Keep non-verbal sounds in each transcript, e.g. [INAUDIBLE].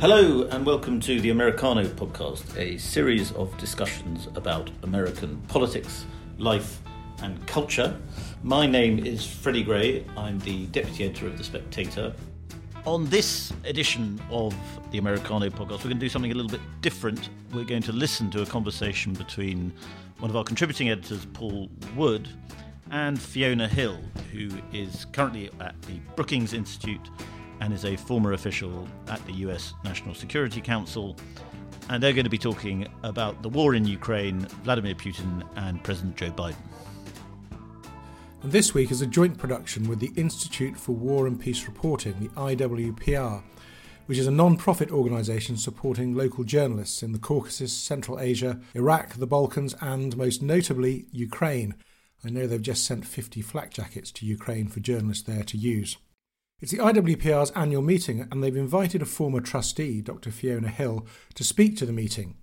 Hello, and welcome to the Americano podcast, a series of discussions about American politics, life, and culture. My name is Freddie Gray. I'm the deputy editor of The Spectator. On this edition of the Americano podcast, we're going to do something a little bit different. We're going to listen to a conversation between one of our contributing editors, Paul Wood, and Fiona Hill, who is currently at the Brookings Institute and is a former official at the US National Security Council. And they're going to be talking about the war in Ukraine, Vladimir Putin, and President Joe Biden. And this week is a joint production with the Institute for War and Peace Reporting, the IWPR, which is a non profit organisation supporting local journalists in the Caucasus, Central Asia, Iraq, the Balkans, and most notably Ukraine. I know they've just sent 50 flak jackets to Ukraine for journalists there to use. It's the IWPR's annual meeting, and they've invited a former trustee, Dr. Fiona Hill, to speak to the meeting.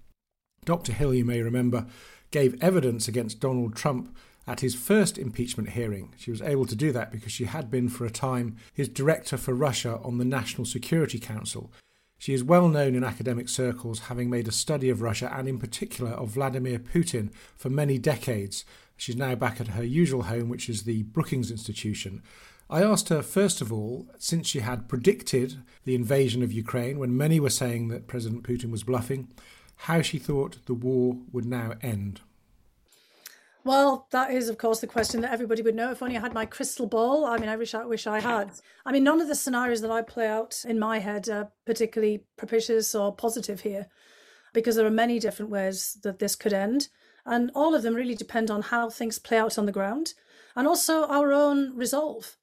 Dr. Hill, you may remember, gave evidence against Donald Trump at his first impeachment hearing. She was able to do that because she had been for a time his director for Russia on the National Security Council. She is well known in academic circles, having made a study of Russia and, in particular, of Vladimir Putin for many decades. She's now back at her usual home, which is the Brookings Institution, I asked her, first of all, since she had predicted the invasion of Ukraine when many were saying that President Putin was bluffing, how she thought the war would now end. Well, that is, of course, the question that everybody would know. If only I had my crystal ball. I mean, I wish I wish I had. I mean, none of the scenarios that I play out in my head are particularly propitious or positive here, because there are many different ways that this could end, and all of them really depend on how things play out on the ground, and also our own resolve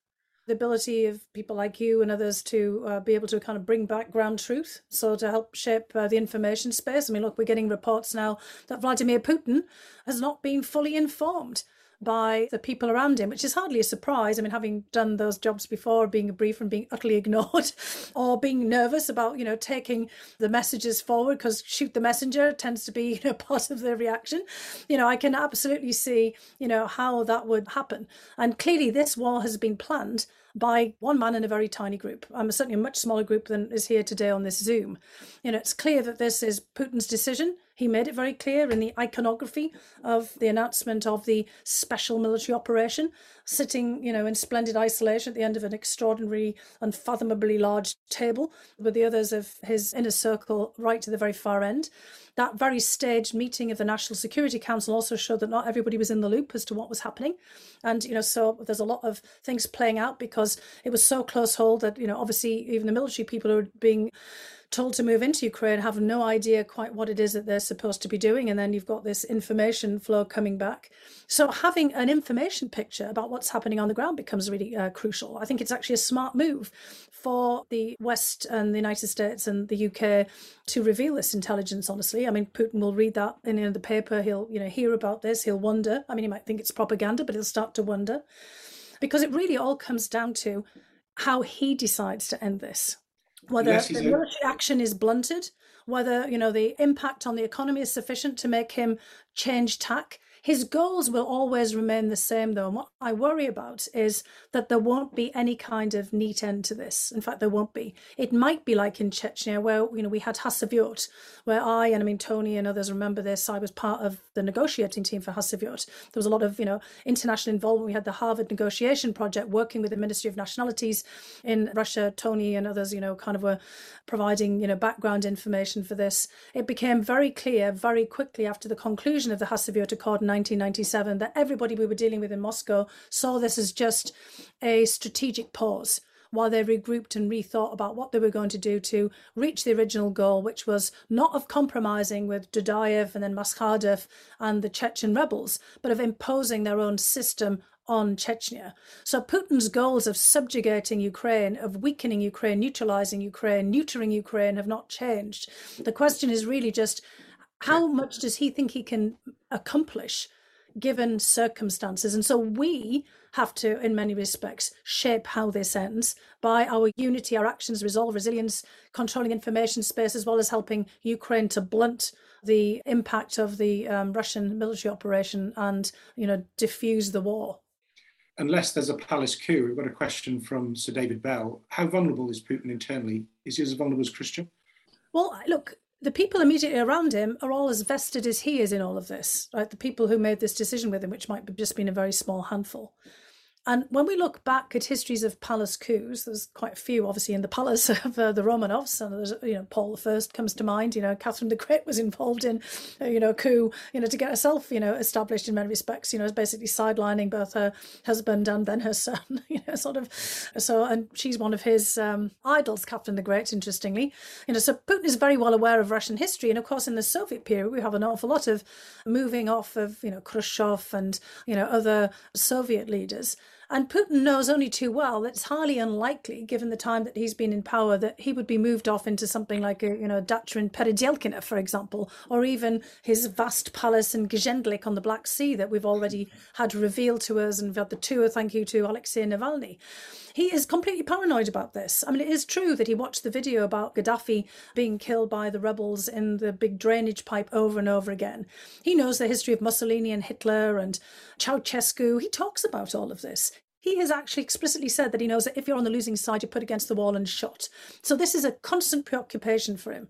the ability of people like you and others to uh, be able to kind of bring back ground truth. So, to help shape uh, the information space. I mean, look, we're getting reports now that Vladimir Putin has not been fully informed by the people around him, which is hardly a surprise. I mean, having done those jobs before, being a brief and being utterly [LAUGHS] ignored, or being nervous about, you know, taking the messages forward because shoot the messenger tends to be, [LAUGHS] you know, part of the reaction. You know, I can absolutely see, you know, how that would happen. And clearly, this war has been planned by one man in a very tiny group. I'm certainly a much smaller group than is here today on this Zoom. You know, it's clear that this is Putin's decision. He made it very clear in the iconography of the announcement of the special military operation, sitting, you know, in splendid isolation at the end of an extraordinary, unfathomably large table with the others of his inner circle right to the very far end. That very staged meeting of the National Security Council also showed that not everybody was in the loop as to what was happening. And, you know, so there's a lot of things playing out because it was so close hold that, you know, obviously even the military people are being told to move into Ukraine have no idea quite what it is that they're supposed to be doing. And then you've got this information flow coming back. So having an information picture about what's happening on the ground becomes really uh, crucial. I think it's actually a smart move for the West and the United States and the UK to reveal this intelligence, honestly. I mean, Putin will read that in you know, the paper. He'll, you know, hear about this. He'll wonder. I mean, he might think it's propaganda, but he'll start to wonder because it really all comes down to how he decides to end this whether yes, the military action is blunted, whether you know the impact on the economy is sufficient to make him change tack. His goals will always remain the same, though. And what I worry about is that there won't be any kind of neat end to this. In fact, there won't be. It might be like in Chechnya, where you know we had Khasavyurt, where I and I mean Tony and others remember this. I was part of the negotiating team for Khasavyurt. There was a lot of you know international involvement. We had the Harvard negotiation project working with the Ministry of Nationalities in Russia. Tony and others, you know, kind of were providing you know background information for this. It became very clear very quickly after the conclusion of the Khasavyurt Accord 1997 that everybody we were dealing with in Moscow saw this as just a strategic pause while they regrouped and rethought about what they were going to do to reach the original goal, which was not of compromising with Dudayev and then Maskhadov and the Chechen rebels, but of imposing their own system on Chechnya. So Putin's goals of subjugating Ukraine, of weakening Ukraine, neutralizing Ukraine, neutering Ukraine have not changed. The question is really just How much does he think he can accomplish given circumstances? And so we have to, in many respects, shape how this ends by our unity, our actions, resolve, resilience, controlling information space, as well as helping Ukraine to blunt the impact of the um, Russian military operation and, you know, diffuse the war. Unless there's a palace coup, we've got a question from Sir David Bell. How vulnerable is Putin internally? Is he as vulnerable as Christian? Well, look, the people immediately around him are all as vested as he is in all of this, right? The people who made this decision with him, which might have just been a very small handful. And when we look back at histories of palace coups, there's quite a few, obviously, in the palace [LAUGHS] of uh, the Romanovs. And there's, you know, Paul I comes to mind. You know, Catherine the Great was involved in, uh, you know, coup, you know, to get herself, you know, established in many respects. You know, basically sidelining both her husband and then her [LAUGHS] son. You know, sort of. So, and she's one of his um, idols, Catherine the Great. Interestingly, you know, so Putin is very well aware of Russian history, and of course, in the Soviet period, we have an awful lot of moving off of, you know, Khrushchev and you know other Soviet leaders. And Putin knows only too well that it's highly unlikely, given the time that he's been in power, that he would be moved off into something like a you know dacha in Peredelkina, for example, or even his vast palace in Gelendzhik on the Black Sea that we've already had revealed to us, and we've had the tour. Thank you to Alexei Navalny. He is completely paranoid about this. I mean, it is true that he watched the video about Gaddafi being killed by the rebels in the big drainage pipe over and over again. He knows the history of Mussolini and Hitler and Ceausescu. He talks about all of this he has actually explicitly said that he knows that if you're on the losing side, you're put against the wall and shot. So this is a constant preoccupation for him.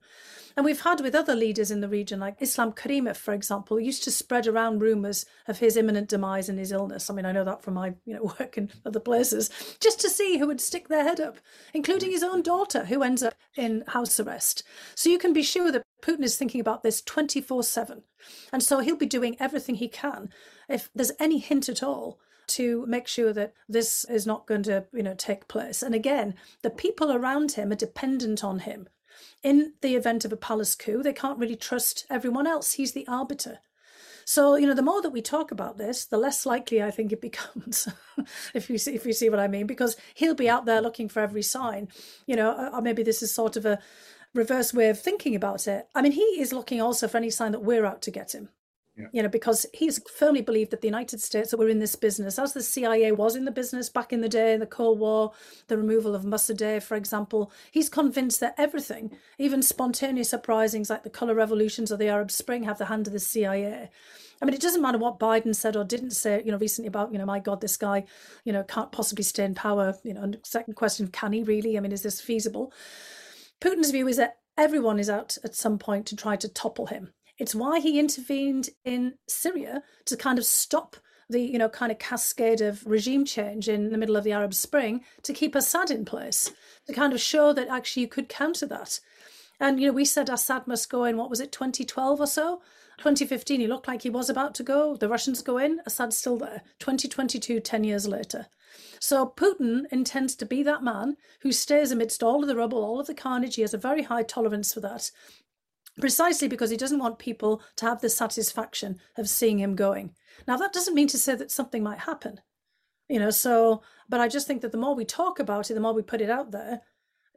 And we've had with other leaders in the region, like Islam Karimov, for example, used to spread around rumours of his imminent demise and his illness. I mean, I know that from my you know [LAUGHS] work in other places, just to see who would stick their head up, including his own daughter, who ends up in house arrest. So you can be sure that Putin is thinking about this 24 7. And so he'll be doing everything he can, if there's any hint at all, to make sure that this is not going to, you know, take place. And again, the people around him are dependent on him. In the event of a palace coup, they can't really trust everyone else. He's the arbiter. So, you know, the more that we talk about this, the less likely I think it [LAUGHS] becomes, if you see if you see what I mean, because he'll be out there looking for every sign. You know, or maybe this is sort of a reverse way of thinking about it. I mean, he is looking also for any sign that we're out to get him. Yeah. You know, because he's firmly believed that the United States were in this business, as the CIA was in the business back in the day, the Cold War, the removal of Mossadegh, for example. He's convinced that everything, even spontaneous uprisings like the color revolutions or the Arab Spring, have the hand of the CIA. I mean, it doesn't matter what Biden said or didn't say, you know, recently about, you know, my God, this guy, you know, can't possibly stay in power. You know, second question, can he really? I mean, is this feasible? Putin's view is that everyone is out at some point to try to topple him. It's why he intervened in Syria to kind of stop the you know kind of cascade of regime change in the middle of the Arab Spring to keep Assad in place to kind of show that actually you could counter that. And you know we said Assad must go in. What was it, 2012 or so? 2015, he looked like he was about to go. The Russians go in. Assad's still there. 2022, 10 years later. So Putin intends to be that man who stays amidst all of the rubble, all of the carnage. He has a very high tolerance for that precisely because he doesn't want people to have the satisfaction of seeing him going. Now, that doesn't mean to say that something might happen, you know, so, but I just think that the more we talk about it, the more we put it out there,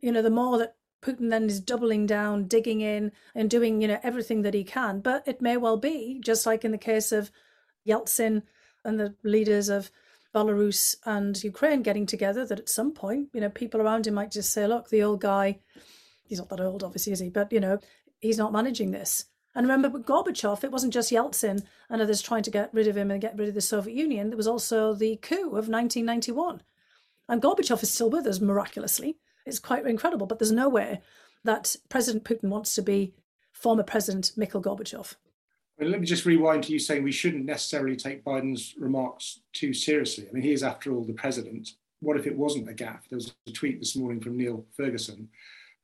you know, the more that Putin then is doubling down, digging in, and doing, you know, everything that he can. But it may well be, just like in the case of Yeltsin and the leaders of Belarus and Ukraine getting together, that at some point, you know, people around him might just say, look, the old guy, he's not that old, obviously, is he? But, you know, he's not managing this. And remember, Gorbachev, it wasn't just Yeltsin and others trying to get rid of him and get rid of the Soviet Union. There was also the coup of 1991. And Gorbachev is still with us miraculously. It's quite incredible, but there's no way that President Putin wants to be former President Mikhail Gorbachev. Well, let me just rewind to you saying we shouldn't necessarily take Biden's remarks too seriously. I mean, he is, after all, the president. What if it wasn't a gaffe? There was a tweet this morning from Niall Ferguson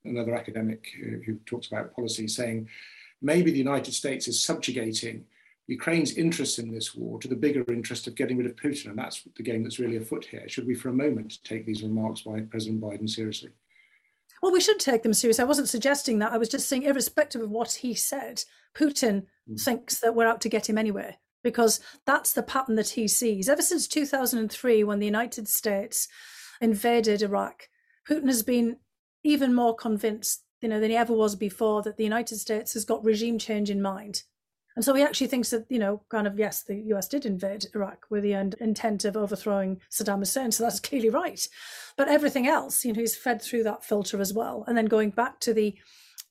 another academic who, who talks about policy, saying maybe the United States is subjugating Ukraine's interest in this war to the bigger interest of getting rid of Putin. And that's the game that's really afoot here. Should we, for a moment, take these remarks by President Biden seriously? Well, we should take them seriously. I wasn't suggesting that. I was just saying, irrespective of what he said, Putin mm. thinks that we're out to get him anyway, because that's the pattern that he sees. Ever since 2003, when the United States invaded Iraq, Putin has been even more convinced you know, than he ever was before. That the United States has got regime change in mind, and so he actually thinks that you know, kind of yes, the U.S. did invade Iraq with the intent of overthrowing Saddam Hussein, so that's [LAUGHS] clearly right. But everything else, you know, he's fed through that filter as well, and then going back to the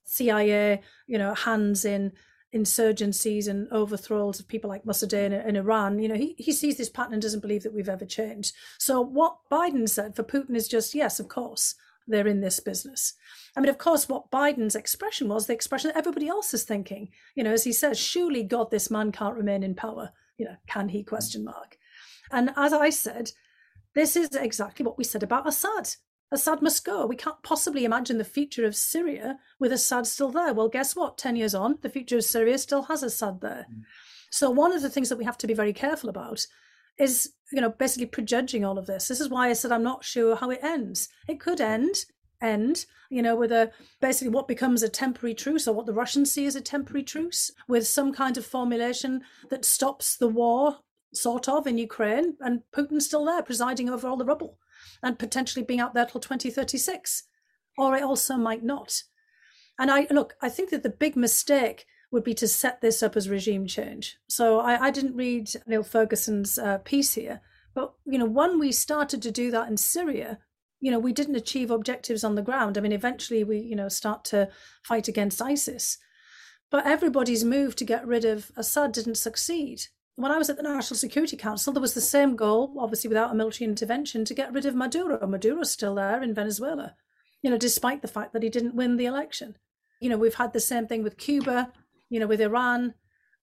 CIA, you know, hands in insurgencies and overthrows of people like Mossadegh in, Iran, you know, he, he sees this pattern and doesn't believe that we've ever changed. So what Biden said for Putin is just, yes, of course, they're in this business. I mean, of course, what Biden's expression was the expression that everybody else is thinking. You know, as he says, surely God, this man can't remain in power. You know, can he? Question mark. And as I said, this is exactly what we said about Assad. Assad must go. We can't possibly imagine the future of Syria with Assad still there. Well, guess what? 10 years on, the future of Syria still has Assad there. Mm. So, one of the things that we have to be very careful about is, you know, basically prejudging all of this. This is why I said I'm not sure how it ends. It could end, end, you know, with a basically what becomes a temporary truce or what the Russians see as a temporary truce with some kind of formulation that stops the war, sort of, in Ukraine, and Putin's still there presiding over all the rubble and potentially being out there till 2036. Or it also might not. And I look, I think that the big mistake would be to set this up as regime change. So I, I didn't read Niall Ferguson's uh, piece here, but you know, when we started to do that in Syria, you know, we didn't achieve objectives on the ground. I mean, eventually we, you know, start to fight against ISIS, but everybody's move to get rid of Assad didn't succeed when I was at the National Security Council, there was the same goal, obviously without a military intervention, to get rid of Maduro. Maduro's still there in Venezuela, you know, despite the fact that he didn't win the election. You know, we've had the same thing with Cuba, you know, with Iran.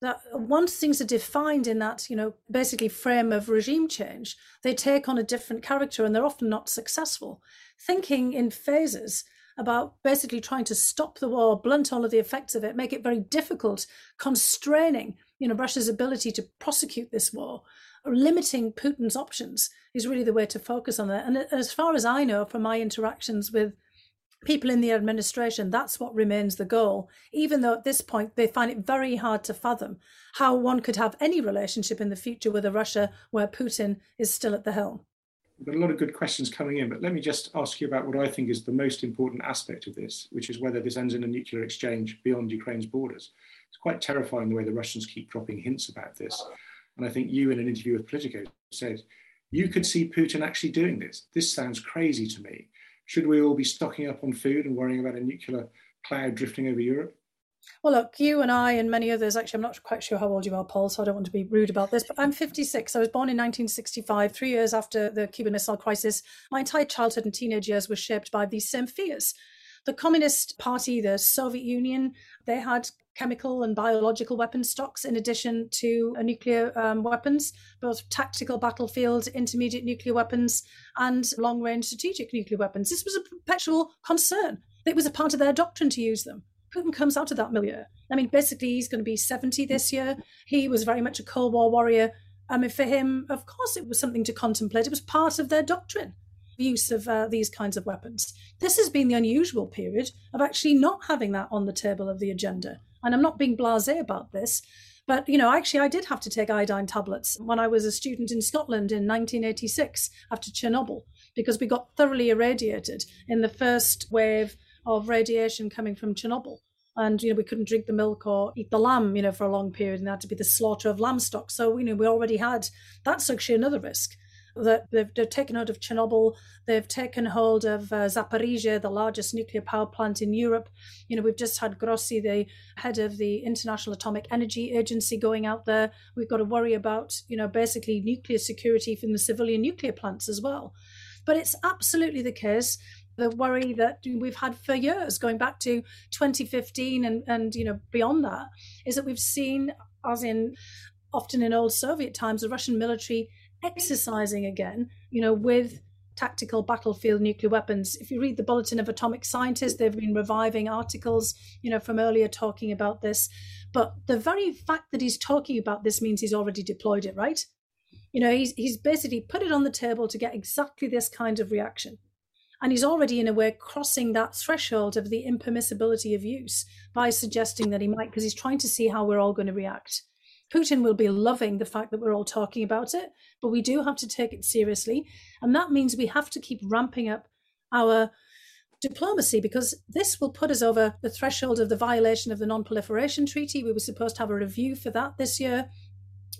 That once things are defined in that, you know, basically frame of regime change, they take on a different character and they're often not successful. Thinking in phases about basically trying to stop the war, blunt all of the effects of it, make it very difficult, constraining, you know, Russia's ability to prosecute this war, limiting Putin's options is really the way to focus on that. And as far as I know from my interactions with people in the administration, that's what remains the goal, even though at this point they find it very hard to fathom how one could have any relationship in the future with a Russia where Putin is still at the helm. We've got a lot of good questions coming in, but let me just ask you about what I think is the most important aspect of this, which is whether this ends in a nuclear exchange beyond Ukraine's borders. It's quite terrifying the way the Russians keep dropping hints about this. And I think you, in an interview with Politico, said you could see Putin actually doing this. This sounds crazy to me. Should we all be stocking up on food and worrying about a nuclear cloud drifting over Europe? Well, look, you and I and many others, actually, I'm not quite sure how old you are, Paul, so I don't want to be rude about this, but I'm 56. I was born in 1965, three years after the Cuban Missile Crisis. My entire childhood and teenage years were shaped by these same fears. The Communist Party, the Soviet Union, they had chemical and biological weapon stocks in addition to uh, nuclear um, weapons, both tactical battlefield, intermediate nuclear weapons, and long range strategic nuclear weapons. This was a perpetual concern. It was a part of their doctrine to use them. Putin comes out of that milieu. I mean, basically, he's going to be 70 this year. He was very much a Cold War warrior. I mean, for him, of course, it was something to contemplate. It was part of their doctrine, the use of uh, these kinds of weapons. This has been the unusual period of actually not having that on the table of the agenda. And I'm not being blasé about this, but you know, actually, I did have to take iodine tablets when I was a student in Scotland in 1986 after Chernobyl because we got thoroughly irradiated in the first wave of radiation coming from Chernobyl. And you know we couldn't drink the milk or eat the lamb, you know, for a long period, and that had to be the slaughter of lamb stock. So you know we already had that's actually another risk they've, they've taken hold of Chernobyl, they've taken hold of uh, Zaporizhia, the largest nuclear power plant in Europe. You know, we've just had Grossi, the head of the International Atomic Energy Agency, going out there. We've got to worry about, you know, basically nuclear security from the civilian nuclear plants as well. But it's absolutely the case the worry that we've had for years, going back to 2015 and, and you know beyond that, is that we've seen, as in often in old Soviet times, the Russian military exercising again, you know, with tactical battlefield nuclear weapons. If you read the Bulletin of Atomic Scientists, they've been reviving articles, you know, from earlier talking about this. But the very fact that he's talking about this means he's already deployed it, right? You know, he's he's basically put it on the table to get exactly this kind of reaction. And he's already, in a way, crossing that threshold of the impermissibility of use by suggesting that he might, because he's trying to see how we're all going to react. Putin will be loving the fact that we're all talking about it, but we do have to take it seriously. And that means we have to keep ramping up our diplomacy because this will put us over the threshold of the violation of the non proliferation treaty. We were supposed to have a review for that this year.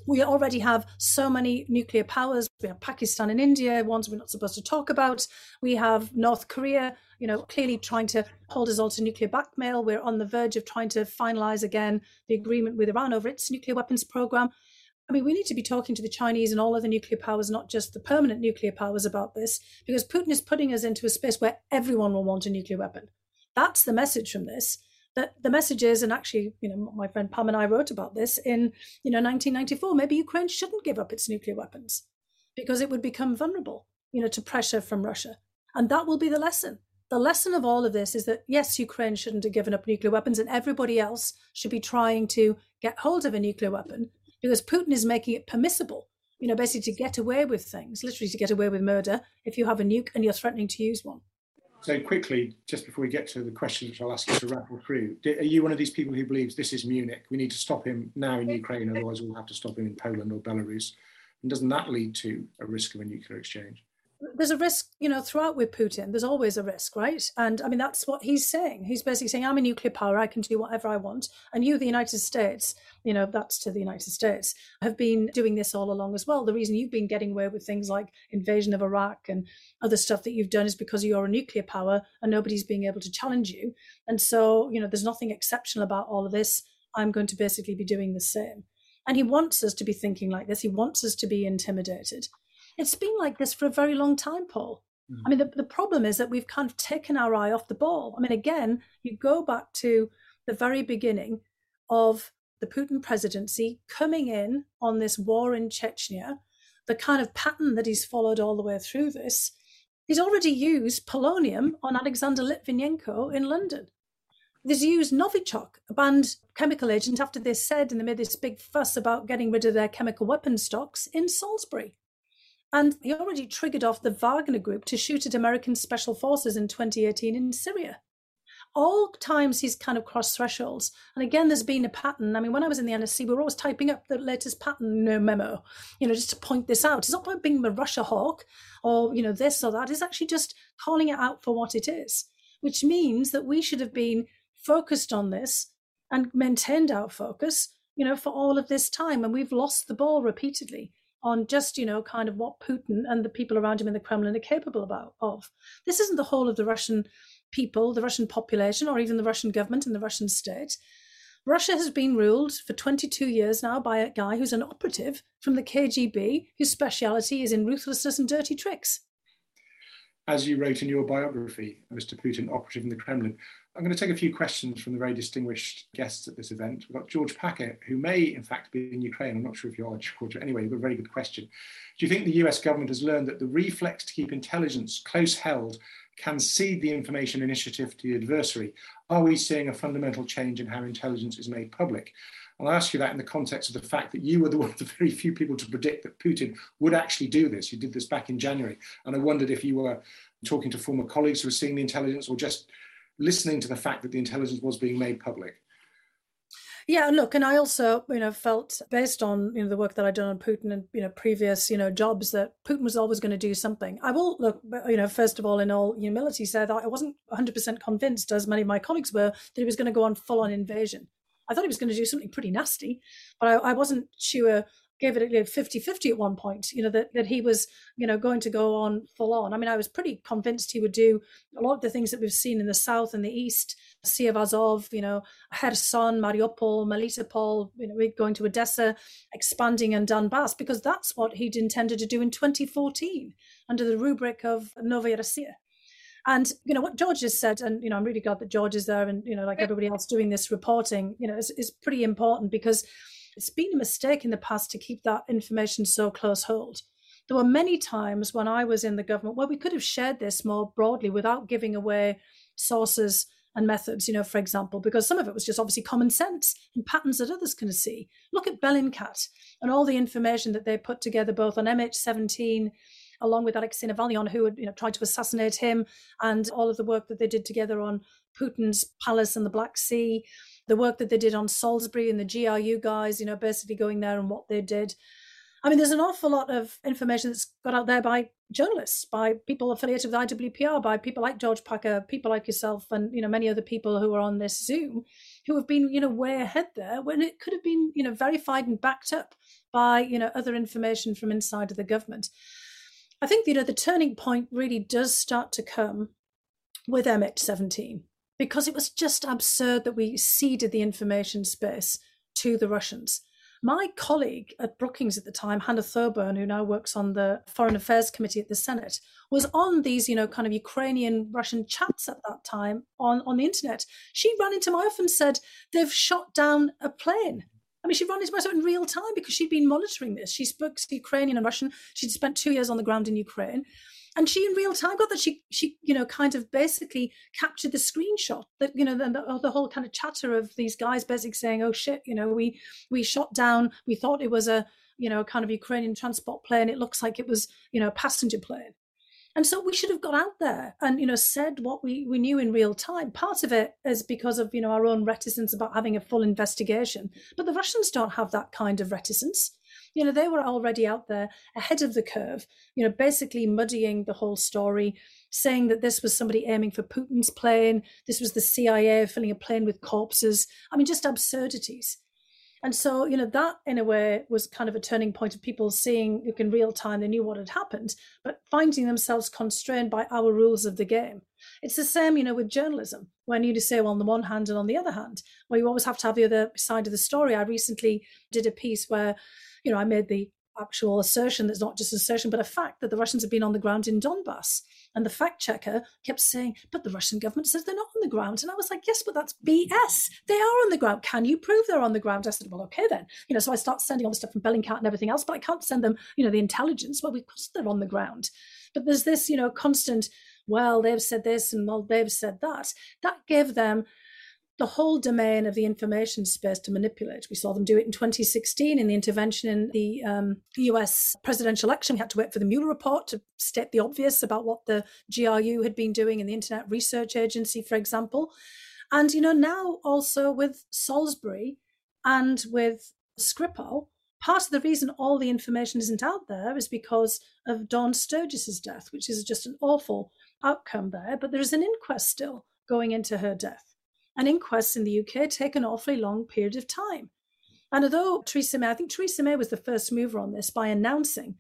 We already have so many nuclear powers. We have Pakistan and India, ones we're not supposed to talk about. We have North Korea, you know, clearly trying to hold us all to nuclear blackmail. We're on the verge of trying to finalize again the agreement with Iran over its nuclear weapons program. I mean, we need to be talking to the Chinese and all other nuclear powers, not just the permanent nuclear powers, about this, because Putin is putting us into a space where everyone will want a nuclear weapon. That's the message from this. That the message is, and actually, you know, my friend Pam and I wrote about this in, you know, 1994. Maybe Ukraine shouldn't give up its nuclear weapons because it would become vulnerable, you know, to pressure from Russia, and that will be the lesson. The lesson of all of this is that yes, Ukraine shouldn't have given up nuclear weapons, and everybody else should be trying to get hold of a nuclear weapon because Putin is making it permissible, you know, basically to get away with things, literally to get away with murder if you have a nuke and you're threatening to use one. So quickly, just before we get to the questions, which I'll ask you to rattle through, are you one of these people who believes this is Munich? We need to stop him now in Ukraine, otherwise we'll have to stop him in Poland or Belarus. And doesn't that lead to a risk of a nuclear exchange? There's a risk, you know, throughout with Putin. There's always a risk, right? And I mean, that's what he's saying. He's basically saying, I'm a nuclear power. I can do whatever I want. And you, the United States, you know, that's to the United States, have been doing this all along as well. The reason you've been getting away with things like invasion of Iraq and other stuff that you've done is because you're a nuclear power and nobody's being able to challenge you. And so, you know, there's nothing exceptional about all of this. I'm going to basically be doing the same. And he wants us to be thinking like this. He wants us to be intimidated. It's been like this for a very long time, Paul. Mm. I mean, the, the problem is that we've kind of taken our eye off the ball. I mean, again, you go back to the very beginning of the Putin presidency coming in on this war in Chechnya, the kind of pattern that he's followed all the way through this. He's already used polonium on Alexander Litvinenko in London. He's used Novichok, a banned chemical agent, after they said and they made this big fuss about getting rid of their chemical weapon stocks in Salisbury. And he already triggered off the Wagner group to shoot at American special forces in 2018 in Syria. All times he's kind of crossed thresholds. And again, there's been a pattern. I mean, when I was in the NSC, we were always typing up the latest pattern memo, you know, just to point this out. It's not about being a Russia hawk or, you know, this or that. It's actually just calling it out for what it is, which means that we should have been focused on this and maintained our focus, you know, for all of this time. And we've lost the ball repeatedly on just you know kind of what Putin and the people around him in the Kremlin are capable about of. This isn't the whole of the Russian people, the Russian population, or even the Russian government and the Russian state. Russia has been ruled for 22 years now by a guy who's an operative from the KGB, whose speciality is in ruthlessness and dirty tricks. As you wrote in your biography, Mr. Putin, operative in the Kremlin, I'm going to take a few questions from the very distinguished guests at this event. We've got George Packer, who may in fact be in Ukraine. I'm not sure if you are, [LAUGHS] George. Anyway, you've got a very good question. Do you think the US government has learned that the reflex to keep intelligence close held can cede the information initiative to the adversary? Are we seeing a fundamental change in how intelligence is made public? And I ask you that in the context of the fact that you were the [LAUGHS] one of the very few people to predict that Putin would actually do this. You did this back in January. And I wondered if you were talking to former colleagues who were seeing the intelligence or just listening to the fact that the intelligence was being made public. Yeah, look, and I also, you know, felt based on you know the work that I'd done on Putin and you know previous you know jobs that Putin was always going to do something. I will look, you know, first of all, in all humility, say that I wasn't 100 percent convinced, as many of my colleagues were, that he was going to go on full on invasion. I thought he was going to do something pretty nasty, but I, I wasn't sure gave it a 50 50 at one point, you know, that, that he was, you know, going to go on full on. I mean, I was pretty convinced he would do a lot of the things that we've seen in the south and the east, Sea of Azov, you know, Kherson, Mariupol, Melitopol, you know, going to Odessa, expanding in Donbass, because that's what he'd intended to do in 2014 under the rubric of Novaya Russia. And you know what George has said, and you know I'm really glad that George is there, and you know like everybody else doing this reporting, you know, is, is pretty important because it's been a mistake in the past to keep that information so close hold. There were many times when I was in the government where we could have shared this more broadly without giving away sources and methods, you know, for example, because some of it was just obviously common sense and patterns that others can see. Look at Bellingcat and all the information that they put together both on MH17 along with Alexei Navalny on who had you know, tried to assassinate him and all of the work that they did together on Putin's palace in the Black Sea the work that they did on Salisbury and the GRU guys, you know, basically going there and what they did. I mean, there's an awful lot of information that's got out there by journalists, by people affiliated with IWPR, by people like George Packer, people like yourself, and you know many other people who are on this Zoom, who have been you know way ahead there when it could have been you know verified and backed up by you know other information from inside of the government. I think you know the turning point really does start to come with MH17 because it was just absurd that we ceded the information space to the Russians. My colleague at Brookings at the time, Hannah Thoburn, who now works on the Foreign Affairs Committee at the Senate, was on these, you know, kind of Ukrainian Russian chats at that time on, on the internet. She ran into my office and said, they've shot down a plane. I mean, she ran into my office in real time because she'd been monitoring this. She spoke Ukrainian and Russian. She'd spent two years on the ground in Ukraine and she in real time got that she she you know kind of basically captured the screenshot that you know the, the, the whole kind of chatter of these guys basically saying oh shit you know we we shot down. We thought it was a you know kind of ukrainian transport plane. It looks like it was you know a passenger plane. And so we should have got out there and you know said what we, we knew in real time. Part of it is because of you know our own reticence about having a full investigation. But the russians don't have that kind of reticence you know, they were already out there ahead of the curve, you know, basically muddying the whole story, saying that this was somebody aiming for Putin's plane, this was the CIA filling a plane with corpses. I mean, just absurdities. And so, you know, that in a way was kind of a turning point of people seeing, look, in real time, they knew what had happened, but finding themselves constrained by our rules of the game. It's the same, you know, with journalism, when you say, well, on the one hand and on the other hand, where you always have to have the other side of the story. I recently did a piece where you know, I made the actual assertion that's not just assertion, but a fact that the Russians have been on the ground in Donbass. And the fact checker kept saying, but the Russian government says they're not on the ground. And I was like, yes, but that's BS. They are on the ground. Can you prove they're on the ground? I said, well, okay then. You know, so I start sending all the stuff from Bellingcat and everything else, but I can't send them, you know, the intelligence. Well, because they're on the ground. But there's this, you know, constant, well, they've said this and well, they've said that. That gave them the whole domain of the information space to manipulate. We saw them do it in 2016 in the intervention in the um, US presidential election. We had to wait for the Mueller report to state the obvious about what the GRU had been doing in the Internet Research Agency, for example. And, you know, now also with Salisbury and with Skripal, part of the reason all the information isn't out there is because of Dawn Sturgess's death, which is just an awful outcome there. But there is an inquest still going into her death and inquests in the UK take an awfully long period of time. And although Theresa May, I think Theresa May was the first mover on this by announcing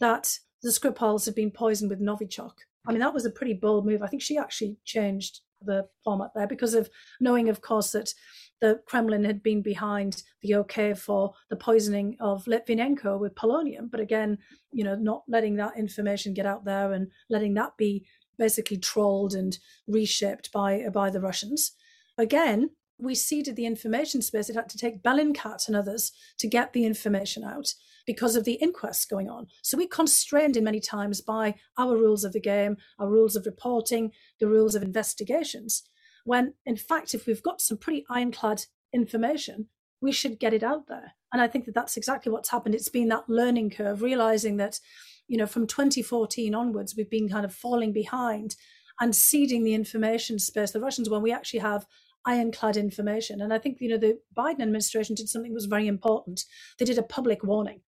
that the Skripals had been poisoned with Novichok. I mean, that was a pretty bold move. I think she actually changed the format there because of knowing, of course, that the Kremlin had been behind the okay for the poisoning of Litvinenko with polonium. But again, you know, not letting that information get out there and letting that be basically trolled and reshaped by by the Russians. Again, we ceded the information space. It had to take Bellingcat and others to get the information out because of the inquests going on. So we constrained in many times by our rules of the game, our rules of reporting, the rules of investigations. When in fact, if we've got some pretty ironclad information, we should get it out there. And I think that that's exactly what's happened. It's been that learning curve, realizing that, you know, from 2014 onwards, we've been kind of falling behind and ceding the information space. The Russians, when we actually have ironclad information. And I think, you know, the Biden administration did something that was very important. They did a public warning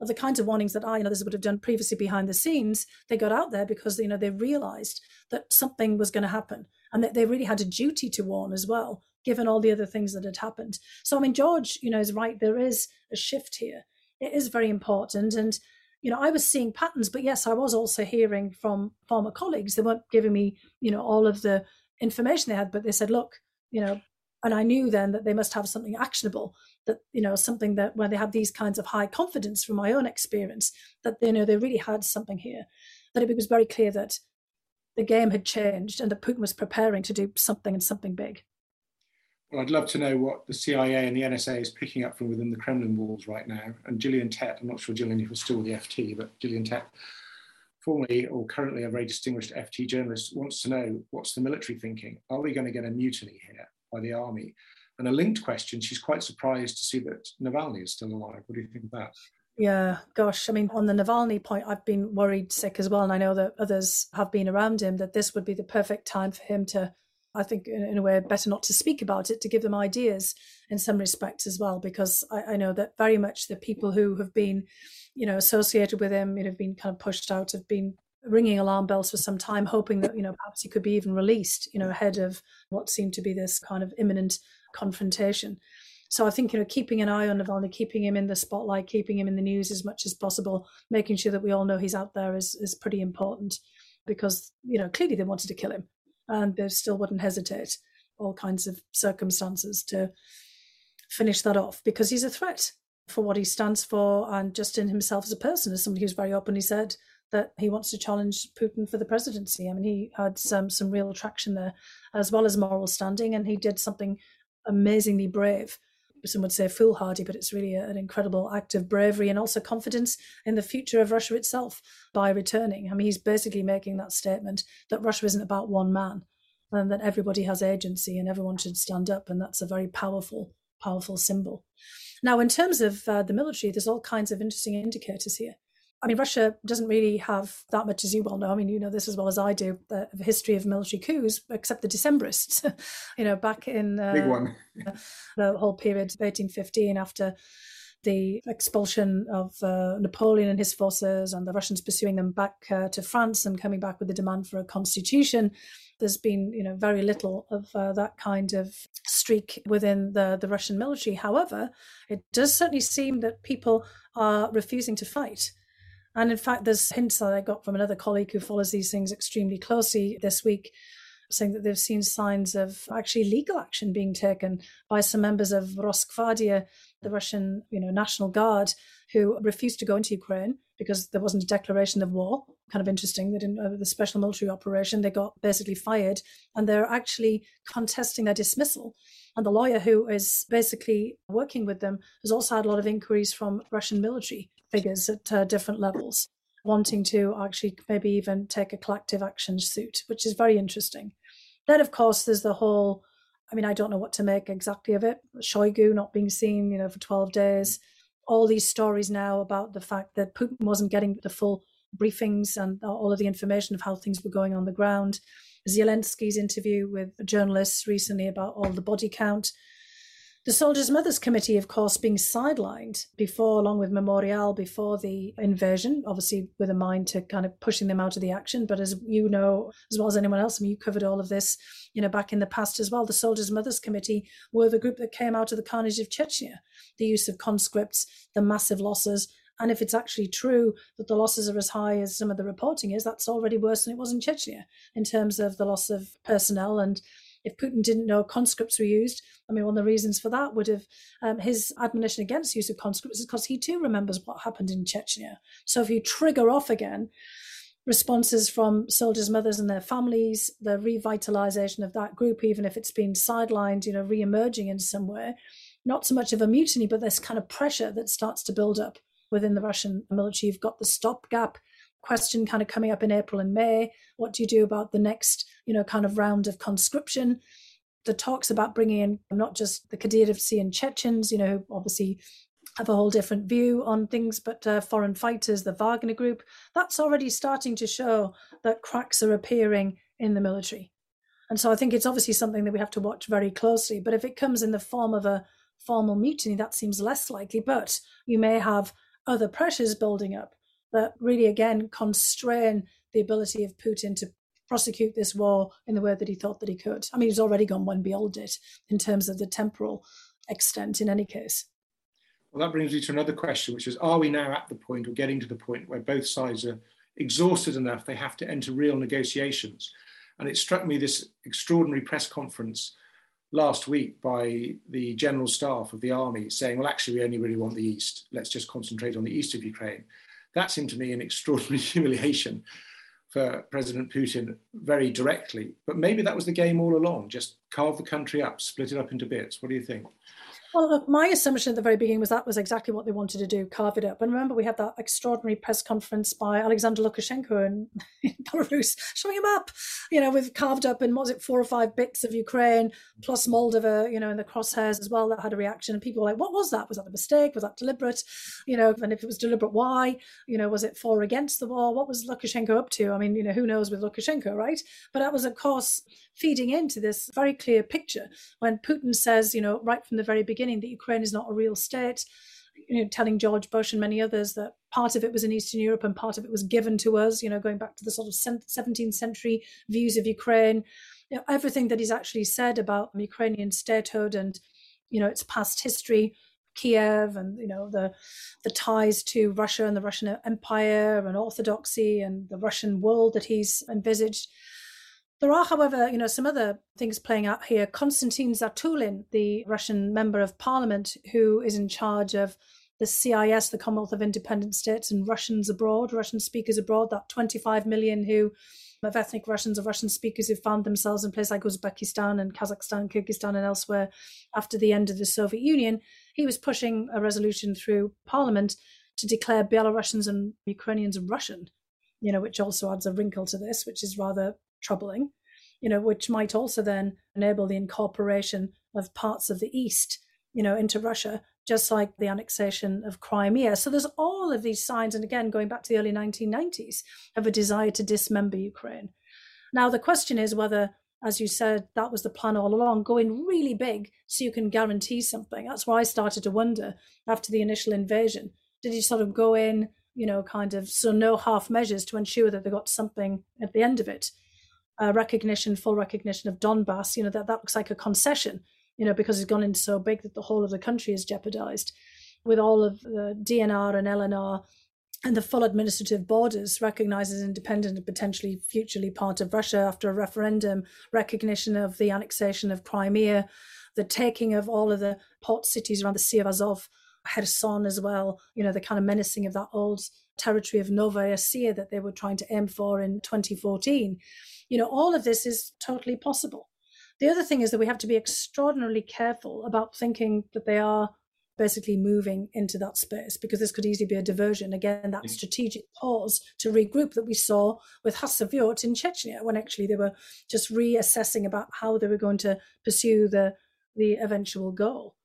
of the kinds of warnings that I and others would have done previously behind the scenes. They got out there because, you know, they realized that something was going to happen and that they really had a duty to warn as well, given all the other things that had happened. So, I mean, George, you know, is right. There is a shift here. It is very important. And, you know, I was seeing patterns, but yes, I was also hearing from former colleagues. They weren't giving me, you know, all of the information they had, but they said, look, you know, and I knew then that they must have something actionable that, you know, something that where they have these kinds of high confidence from my own experience that, you know, they really had something here, that it was very clear that the game had changed and that Putin was preparing to do something and something big. Well, I'd love to know what the CIA and the NSA is picking up from within the Kremlin walls right now. And Gillian Tett, I'm not sure, Gillian, if you're still the FT, but Gillian Tett, formerly or currently a very distinguished FT journalist, wants to know what's the military thinking? Are we going to get a mutiny here by the army? And a linked question, she's quite surprised to see that Navalny is still alive. What do you think of that? Yeah, gosh. I mean, on the Navalny point, I've been worried sick as well. And I know that others have been around him, that this would be the perfect time for him to I think, in, a way, better not to speak about it, to give them ideas in some respects as well, because I, I know that very much the people who have been, you know, associated with him, you know, have been kind of pushed out, have been ringing alarm bells for some time, hoping that, you know, perhaps he could be even released, you know, ahead of what seemed to be this kind of imminent confrontation. So I think, you know, keeping an eye on Navalny, keeping him in the spotlight, keeping him in the news as much as possible, making sure that we all know he's out there is, is pretty important because, you know, clearly they wanted to kill him and they still wouldn't hesitate all kinds of circumstances to finish that off because he's a threat for what he stands for and just in himself as a person, as somebody who's very openly said that he wants to challenge Putin for the presidency. I mean, he had some some real traction there, as well as moral standing, and he did something amazingly brave. Some would say foolhardy, but it's really an incredible act of bravery and also confidence in the future of Russia itself by returning. I mean, he's basically making that statement that Russia isn't about one man and that everybody has agency and everyone should stand up. And that's a very powerful, powerful symbol. Now, in terms of uh, the military, there's all kinds of interesting indicators here. I mean, Russia doesn't really have that much, as you well know. I mean, you know this as well as I do, the history of military coups, except the Decembrists. [LAUGHS] you know, back in uh, big one, [LAUGHS] the whole period of 1815 after the expulsion of uh, Napoleon and his forces, and the Russians pursuing them back uh, to France and coming back with the demand for a constitution. There's been, you know, very little of uh, that kind of streak within the the Russian military. However, it does certainly seem that people are refusing to fight and in fact, there's hints that I got from another colleague who follows these things extremely closely this week, saying that they've seen signs of actually legal action being taken by some members of Rosgvardia, the Russian, you know, National Guard, who refused to go into Ukraine because there wasn't a declaration of war. Kind of interesting. They didn't uh, the special military operation. They got basically fired, and they're actually contesting their dismissal. And the lawyer who is basically working with them has also had a lot of inquiries from Russian military figures at uh, different levels, wanting to actually maybe even take a collective action suit, which is very interesting. Then, of course, there's the whole I mean, I don't know what to make exactly of it. Shoigu not being seen, you know, for 12 days. All these stories now about the fact that Putin wasn't getting the full briefings and all of the information of how things were going on the ground. Zelensky's interview with journalists recently about all the body count. The Soldiers' Mothers Committee, of course, being sidelined before, along with Memorial, before the invasion, obviously with a mind to kind of pushing them out of the action. But as you know, as well as anyone else, I mean, you covered all of this, you know, back in the past as well. The Soldiers' Mothers Committee were the group that came out of the carnage of Chechnya, the use of conscripts, the massive losses. And if it's actually true that the losses are as high as some of the reporting is, that's already worse than it was in Chechnya in terms of the loss of personnel and if Putin didn't know conscripts were used, I mean, one of the reasons for that would have um, his admonition against use of conscripts is because he too remembers what happened in Chechnya. So if you trigger off again responses from soldiers' mothers and their families, the revitalization of that group, even if it's been sidelined, you know, re-emerging in some way, not so much of a mutiny, but this kind of pressure that starts to build up within the Russian military. You've got the stopgap question kind of coming up in April and May. What do you do about the next, you know, kind of round of conscription? The talks about bringing in not just the Kadyrovtsi and Chechens, you know, obviously have a whole different view on things, but uh, foreign fighters, the Wagner group, that's already starting to show that cracks are appearing in the military. And so I think it's obviously something that we have to watch very closely. But if it comes in the form of a formal mutiny, that seems less likely. But you may have other pressures building up that really again constrain the ability of Putin to prosecute this war in the way that he thought that he could. I mean, he's already gone one beyond it in terms of the temporal extent in any case. Well, that brings me to another question, which is Are we now at the point or getting to the point where both sides are exhausted enough they have to enter real negotiations? And it struck me this extraordinary press conference last week by the general staff of the army saying, Well, actually, we only really want the East. Let's just concentrate on the east of Ukraine. That seemed to me an extraordinary [LAUGHS] humiliation for President Putin very directly. But maybe that was the game all along just carve the country up, split it up into bits. What do you think? Well, my assumption at the very beginning was that was exactly what they wanted to do, carve it up. And remember, we had that extraordinary press conference by Alexander Lukashenko in, in [LAUGHS] Belarus, showing him up, you know, with carved up in, was it four or five bits of Ukraine, plus Moldova, you know, in the crosshairs as well, that had a reaction. And people were like, what was that? Was that a mistake? Was that deliberate? You know, and if it was deliberate, why? You know, was it for or against the war? What was Lukashenko up to? I mean, you know, who knows with Lukashenko, right? But that was, of course, feeding into this very clear picture when Putin says, you know, right from the very beginning that Ukraine is not a real state, you know, telling George Bush and many others that part of it was in Eastern Europe and part of it was given to us, you know, going back to the sort of 17th century views of Ukraine. You know, everything that he's actually said about Ukrainian statehood and, you know, its past history, Kiev and, you know, the the ties to Russia and the Russian Empire and Orthodoxy and the Russian world that he's envisaged there are, however, you know, some other things playing out here. Konstantin Zatulin, the Russian member of parliament who is in charge of the CIS, the Commonwealth of Independent States, and Russians abroad, Russian speakers abroad, that 25 million who of ethnic Russians or Russian speakers who found themselves in places like Uzbekistan and Kazakhstan, Kyrgyzstan, and elsewhere after the end of the Soviet Union. He was pushing a resolution through parliament to declare Belarusians and Ukrainians Russian, you know, which also adds a wrinkle to this, which is rather troubling, you know, which might also then enable the incorporation of parts of the East, you know, into Russia, just like the annexation of Crimea. So there's all of these signs, and again, going back to the early 1990s, of a desire to dismember Ukraine. Now, the question is whether, as you said, that was the plan all along, going really big so you can guarantee something. That's why I started to wonder after the initial invasion. Did you sort of go in, you know, kind of so no half measures to ensure that they got something at the end of it? Uh, recognition, full recognition of Donbass, you know, that, that looks like a concession, you know, because it's gone in so big that the whole of the country is jeopardized. With all of the DNR and LNR and the full administrative borders recognized as independent and potentially futurely part of Russia after a referendum, recognition of the annexation of Crimea, the taking of all of the port cities around the Sea of Azov, Kherson as well, you know, the kind of menacing of that old territory of Novorossiya that they were trying to aim for in 2014 you know, all of this is totally possible. The other thing is that we have to be extraordinarily careful about thinking that they are basically moving into that space because this could easily be a diversion. Again, that strategic pause to regroup that we saw with Khasavyurt in Chechnya when actually they were just reassessing about how they were going to pursue the the eventual goal.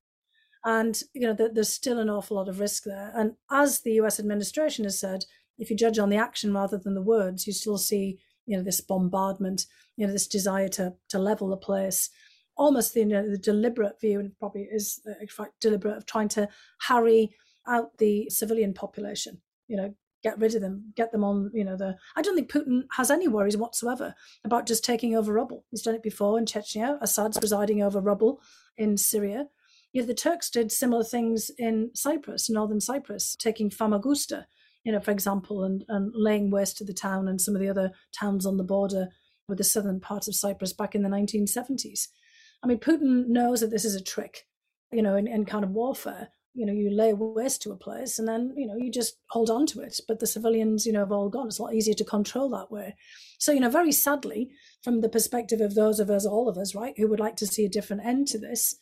And you know, there's still an awful lot of risk there. And as the US administration has said, if you judge on the action rather than the words, you still see you know this bombardment you know this desire to to level the place. Almost the, you know, the deliberate view and probably is uh, in fact deliberate of trying to harry out the civilian population you know get rid of them get them on you know the i don't think putin has any worries whatsoever about just taking over rubble. He's done it before in chechnya. Assad's presiding over rubble in syria you know the turks did similar things in cyprus northern cyprus taking famagusta you know, for example, and, and laying waste to the town and some of the other towns on the border with the southern part of Cyprus back in the 1970s. I mean, Putin knows that this is a trick, you know, in, in kind of warfare. You know, you lay waste to a place and then, you know, you just hold on to it. But the civilians, you know, have all gone. It's a lot easier to control that way. So, you know, very sadly, from the perspective of those of us, all of us, right, who would like to see a different end to this,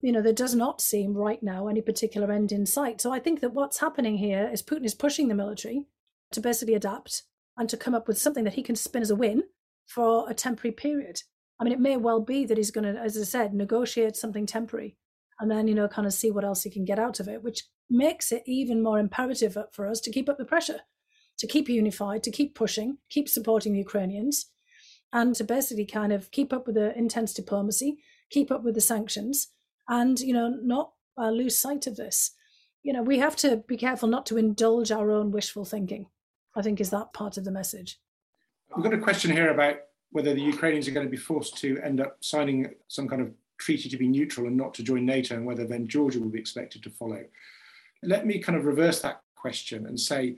you know, there does not seem right now any particular end in sight. So I think that what's happening here is Putin is pushing the military to basically adapt and to come up with something that he can spin as a win for a temporary period. I mean, it may well be that he's going to, as I said, negotiate something temporary and then, you know, kind of see what else he can get out of it, which makes it even more imperative for us to keep up the pressure, to keep unified, to keep pushing, keep supporting the Ukrainians, and to basically kind of keep up with the intense diplomacy, keep up with the sanctions, and you know not uh, lose sight of this. You know we have to be careful not to indulge our own wishful thinking i think is that part of the message. We've got a question here about whether the ukrainians are going to be forced to end up signing some kind of treaty to be neutral and not to join nato and whether then georgia will be expected to follow. Let me kind of reverse that question and say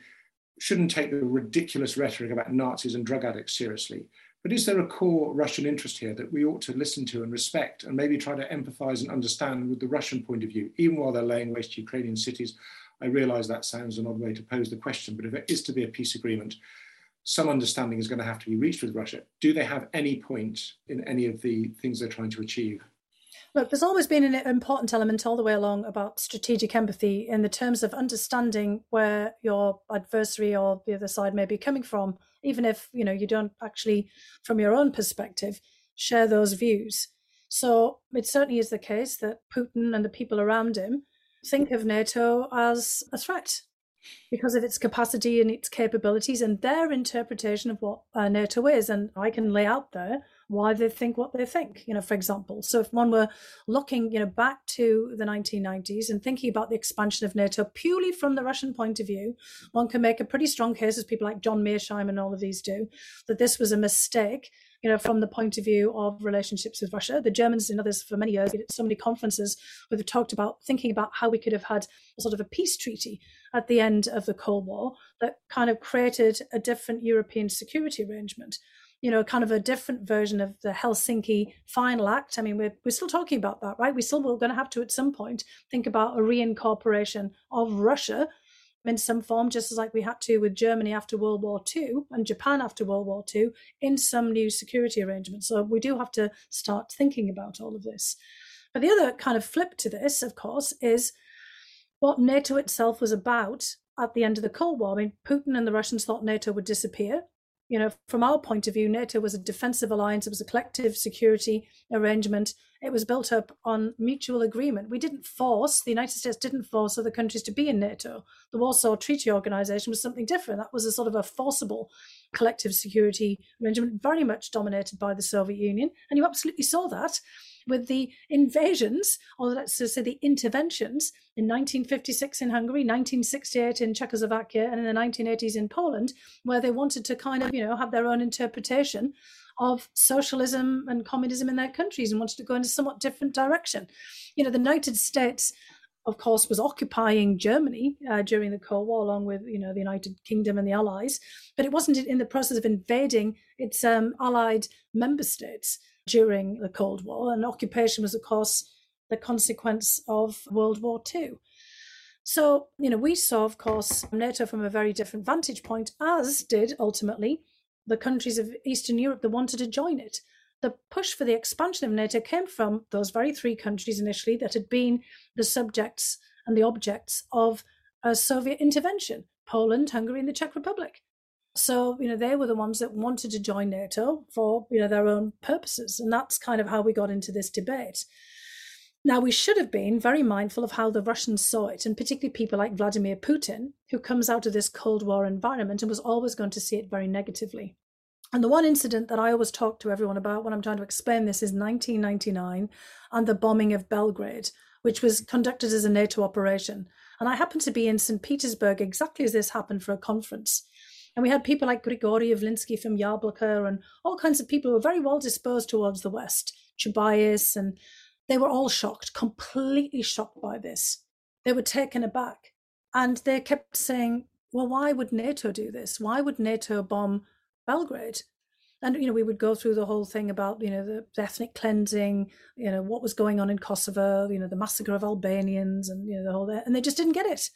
shouldn't take the ridiculous rhetoric about nazis and drug addicts seriously but is there a core Russian interest here that we ought to listen to and respect and maybe try to empathize and understand with the Russian point of view, even while they're laying waste to Ukrainian cities? I realize that sounds an odd way to pose the question, but if there is to be a peace agreement, some understanding is going to have to be reached with Russia. Do they have any point in any of the things they're trying to achieve? Look, there's always been an important element all the way along about strategic empathy in the terms of understanding where your adversary or the other side may be coming from, even if you know you don't actually, from your own perspective, share those views. So it certainly is the case that Putin and the people around him think of NATO as a threat because of its capacity and its capabilities and their interpretation of what uh, NATO is. And I can lay out there why they think what they think, you know, for example. So if one were looking, you know, back to the 1990s and thinking about the expansion of NATO purely from the Russian point of view, one can make a pretty strong case, as people like John Mearsheimer and all of these do, that this was a mistake you know, from the point of view of relationships with Russia. The Germans and others for many years, at so many conferences where they've talked about thinking about how we could have had sort of a peace treaty at the end of the Cold War that kind of created a different European security arrangement you know, kind of a different version of the Helsinki Final Act. I mean, we're, we're still talking about that, right? We still we're going to have to at some point think about a reincorporation of Russia in some form, just as like we had to with Germany after World War II and Japan after World War II, in some new security arrangements. So we do have to start thinking about all of this. But the other kind of flip to this, of course, is what NATO itself was about at the end of the Cold War. I mean, Putin and the Russians thought NATO would disappear you know, from our point of view, NATO was a defensive alliance. It was a collective security arrangement. It was built up on mutual agreement. We didn't force, the United States didn't force other countries to be in NATO. The Warsaw Treaty Organization was something different. That was a sort of a forcible collective security arrangement, very much dominated by the Soviet Union. And you absolutely saw that with the invasions, or let's say the interventions in 1956 in Hungary, 1968 in Czechoslovakia, and in the 1980s in Poland, where they wanted to kind of, you know, have their own interpretation of socialism and communism in their countries and wanted to go in a somewhat different direction. You know, the United States of course, was occupying Germany uh, during the Cold War, along with you know the United Kingdom and the Allies. But it wasn't in the process of invading its um, allied member states during the Cold War, and occupation was, of course, the consequence of World War II. So, you know, we saw, of course, NATO from a very different vantage point, as did ultimately the countries of Eastern Europe that wanted to join it. The push for the expansion of NATO came from those very three countries initially that had been the subjects and the objects of a Soviet intervention Poland, Hungary, and the Czech Republic. So, you know, they were the ones that wanted to join NATO for, you know, their own purposes. And that's kind of how we got into this debate. Now, we should have been very mindful of how the Russians saw it, and particularly people like Vladimir Putin, who comes out of this Cold War environment and was always going to see it very negatively. And the one incident that I always talk to everyone about when I'm trying to explain this is 1999 and the bombing of Belgrade, which was conducted as a NATO operation. And I happened to be in St. Petersburg exactly as this happened for a conference. And we had people like Grigory Yavlinsky from Yabloko and all kinds of people who were very well disposed towards the West, Chubais, and they were all shocked, completely shocked by this. They were taken aback. And they kept saying, well, why would NATO do this? Why would NATO bomb Belgrade? And you know, we would go through the whole thing about you know the, the, ethnic cleansing, you know what was going on in Kosovo, you know the massacre of Albanians, and you know the whole and they just didn't get it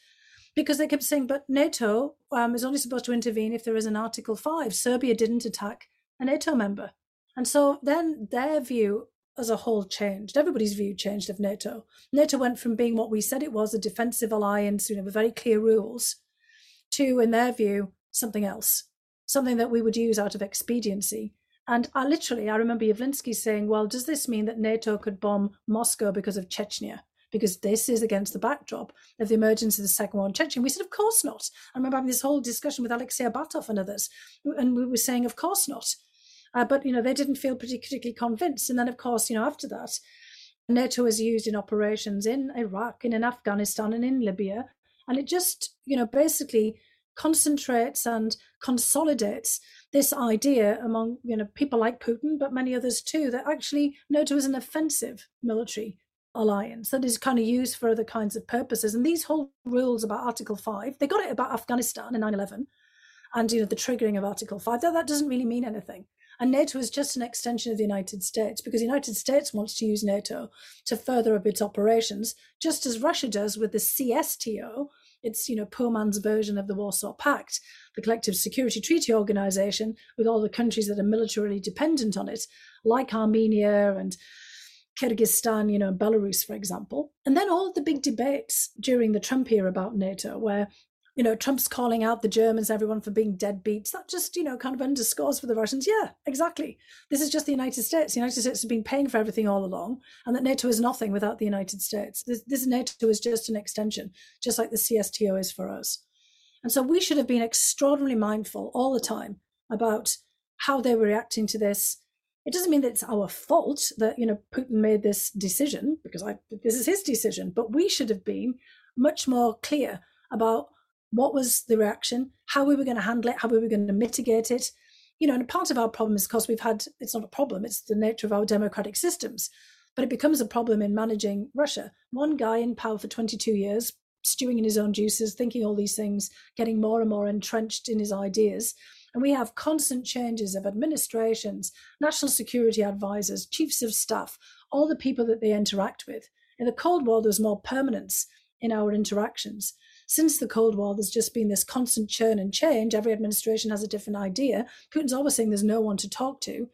because they kept saying, but NATO um, is only supposed to intervene if there is an Article 5. Serbia didn't attack a NATO member. And so then their view as a whole changed. Everybody's view changed of NATO. NATO went from being what we said it was, a defensive alliance, you know, with very clear rules, to, in their view, something else, something that we would use out of expediency. And I literally, I remember Yavlinsky saying, well, does this mean that NATO could bomb Moscow because of Chechnya? Because this is against the backdrop of the emergence of the Second War in Chechnya. We said, of course not. I remember having this whole discussion with Alexei Arbatov and others, and we were saying, of course not. Uh, but, you know, they didn't feel particularly convinced. And then, of course, you know, after that, NATO was used in operations in Iraq and in Afghanistan and in Libya. And it just, you know, basically concentrates and consolidates this idea among you know people like Putin, but many others too, that actually NATO is an offensive military alliance that is kind of used for other kinds of purposes. And these whole rules about Article 5, they got it about Afghanistan in 9 11 and you know the triggering of Article 5. That, that doesn't really mean anything. And NATO is just an extension of the United States because the United States wants to use NATO to further up its operations, just as Russia does with the CSTO. It's you know poor man's version of the Warsaw Pact, the Collective Security Treaty Organization, with all the countries that are militarily dependent on it, like Armenia and Kyrgyzstan, you know, Belarus, for example. And then all the big debates during the Trump era about NATO, where you know, Trump's calling out the Germans, everyone for being deadbeats. That just, you know, kind of underscores for the Russians, yeah, exactly. This is just the United States. The United States has been paying for everything all along, and that NATO is nothing without the United States. This, this NATO is just an extension, just like the CSTO is for us. And so we should have been extraordinarily mindful all the time about how they were reacting to this. It doesn't mean that it's our fault that, you know, Putin made this decision, because I, this is his decision, but we should have been much more clear about what was the reaction, how we were going to handle it, how we were going to mitigate it. You know, and part of our problem is because we've had, it's not a problem, it's the nature of our democratic systems, but it becomes a problem in managing Russia. One guy in power for 22 years, stewing in his own juices, thinking all these things, getting more and more entrenched in his ideas. And we have constant changes of administrations, national security advisors, chiefs of staff, all the people that they interact with. In the Cold War, there's more permanence in our interactions since the Cold War, there's just been this constant churn and change. Every administration has a different idea. Putin's always saying there's no one to talk to.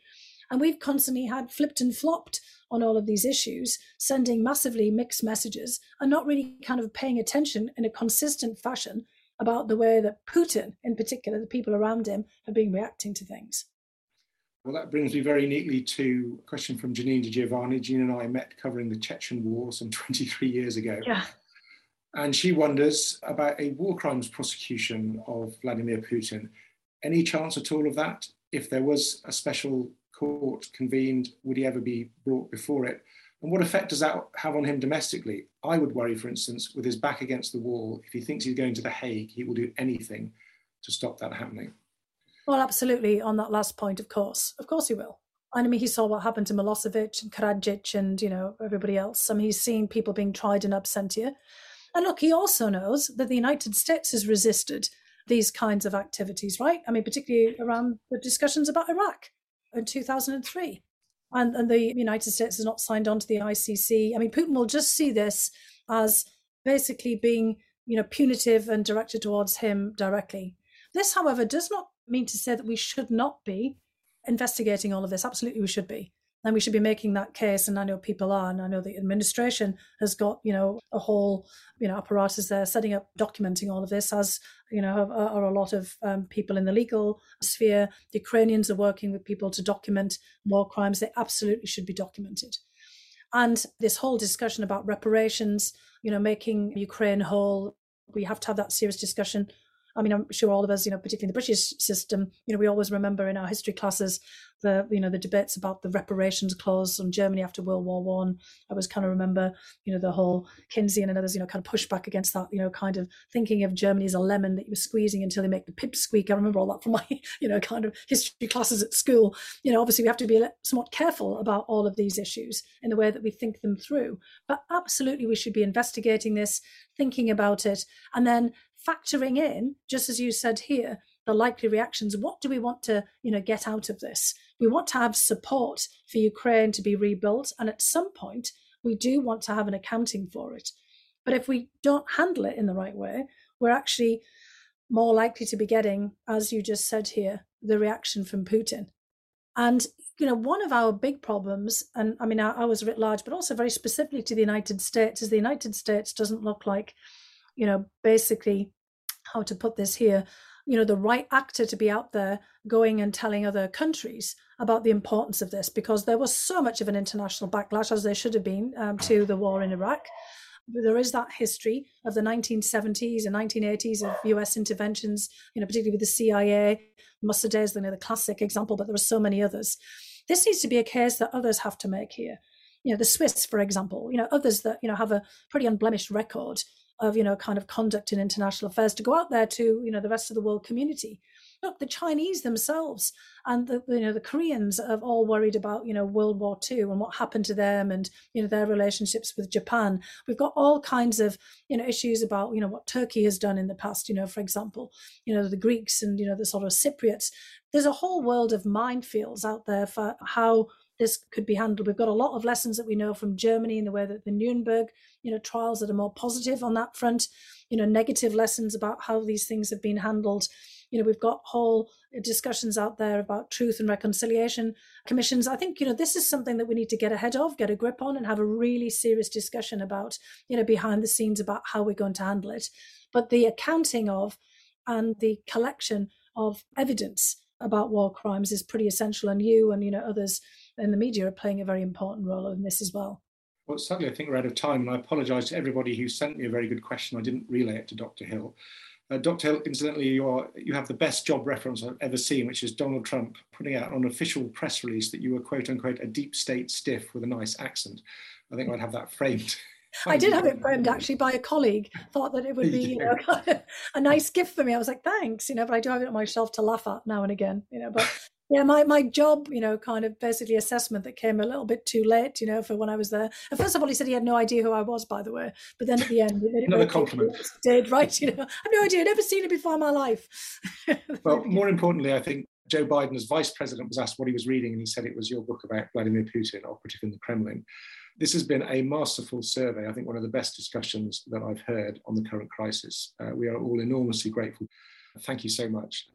And we've constantly had flipped and flopped on all of these issues, sending massively mixed messages and not really kind of paying attention in a consistent fashion about the way that Putin, in particular, the people around him, have been reacting to things. Well, that brings me very neatly to a question from Janine di Giovanni. Jean and I met covering the Chechen War some [LAUGHS] 23 years ago. Yeah. And she wonders about a war crimes prosecution of Vladimir Putin. Any chance at all of that? If there was a special court convened, would he ever be brought before it? And what effect does that have on him domestically? I would worry, for instance, with his back against the wall, if he thinks he's going to The Hague, he will do anything to stop that happening. Well, absolutely. On that last point, of course. Of course he will. I mean, he saw what happened to Milosevic and Karadzic and, you know, everybody else. I mean, he's seen people being tried in absentia. And look, he also knows that the United States has resisted these kinds of activities, right? I mean, particularly around the discussions about Iraq in 2003. And, and the United States has not signed on to the ICC. I mean, Putin will just see this as basically being, you know, punitive and directed towards him directly. This, however, does not mean to say that we should not be investigating all of this. Absolutely, we should be and we should be making that case and i know people are and i know the administration has got you know a whole you know apparatus there setting up documenting all of this as you know are, are a lot of um, people in the legal sphere. The ukrainians are working with people to document war crimes. They absolutely should be documented. And this whole discussion about reparations you know making ukraine whole we have to have that serious discussion I mean, I'm sure all of us, you know, particularly in the British system, you know, we always remember in our history classes the, you know, the debates about the reparations clause on Germany after World War One. I. I was kind of remember, you know, the whole Keynes and others, you know, kind of pushback against that, you know, kind of thinking of Germany as a lemon that you were squeezing until they make the pip squeak. I remember all that from my, [LAUGHS] you know, kind of history classes at school. You know, obviously we have to be somewhat careful about all of these issues in the way that we think them through. But absolutely, we should be investigating this, thinking about it, and then factoring in, just as you said here, the likely reactions. What do we want to, you know, get out of this? We want to have support for Ukraine to be rebuilt, and at some point, we do want to have an accounting for it. But if we don't handle it in the right way, we're actually more likely to be getting, as you just said here, the reaction from Putin. And you know, one of our big problems, and I mean, I, I was writ large, but also very specifically to the United States, is the United States doesn't look like you know, basically how to put this here, you know, the right actor to be out there going and telling other countries about the importance of this because there was so much of an international backlash, as there should have been, um, to the war in Iraq. There is that history of the 1970s and 1980s of US interventions, you know, particularly with the CIA. Mossadegh is you know, the classic example, but there are so many others. This needs to be a case that others have to make here. You know, the Swiss, for example, you know, others that, you know, have a pretty unblemished record of you know kind of conduct in international affairs to go out there to you know the rest of the world community look the chinese themselves and the you know the koreans have all worried about you know world war ii and what happened to them and you know their relationships with japan we've got all kinds of you know issues about you know what turkey has done in the past you know for example you know the greeks and you know the sort of cypriots there's a whole world of minefields out there for how this could be handled. We've got a lot of lessons that we know from Germany in the way that the Nuremberg, you know, trials that are more positive on that front, you know, negative lessons about how these things have been handled. You know, we've got whole discussions out there about truth and reconciliation commissions. I think, you know, this is something that we need to get ahead of, get a grip on, and have a really serious discussion about, you know, behind the scenes about how we're going to handle it. But the accounting of and the collection of evidence about war crimes is pretty essential. And you and, you know, others in the media are playing a very important role in this as well. Well, sadly, I think we're out of time, and I apologise to everybody who sent me a very good question. I didn't relay it to Dr. Hill. Uh, Dr. Hill, incidentally, you, are, you have the best job reference I've ever seen, which is Donald Trump putting out an official press release that you were, quote unquote, a deep state stiff with a nice accent. I think I'd have that framed. [LAUGHS] I did have it framed actually by a colleague. Thought that it would [LAUGHS] be, you know, [LAUGHS] a nice gift for me. I was like, thanks, you know. But I do have it on my shelf to laugh at now and again, you know. But yeah, my, my job, you know, kind of basically assessment that came a little bit too late, you know, for when I was there. And first of all, he said he had no idea who I was, by the way. But then at the end, it another compliment. Did right, you know, I've no idea, never seen it before in my life. [LAUGHS] well, more importantly, I think Joe Biden, as vice president, was asked what he was reading, and he said it was your book about Vladimir Putin, operative in the Kremlin. This has been a masterful survey. I think one of the best discussions that I've heard on the current crisis. Uh, we are all enormously grateful. Thank you so much.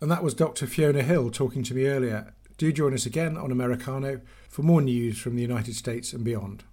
And that was Dr. Fiona Hill talking to me earlier. Do join us again on Americano for more news from the United States and beyond.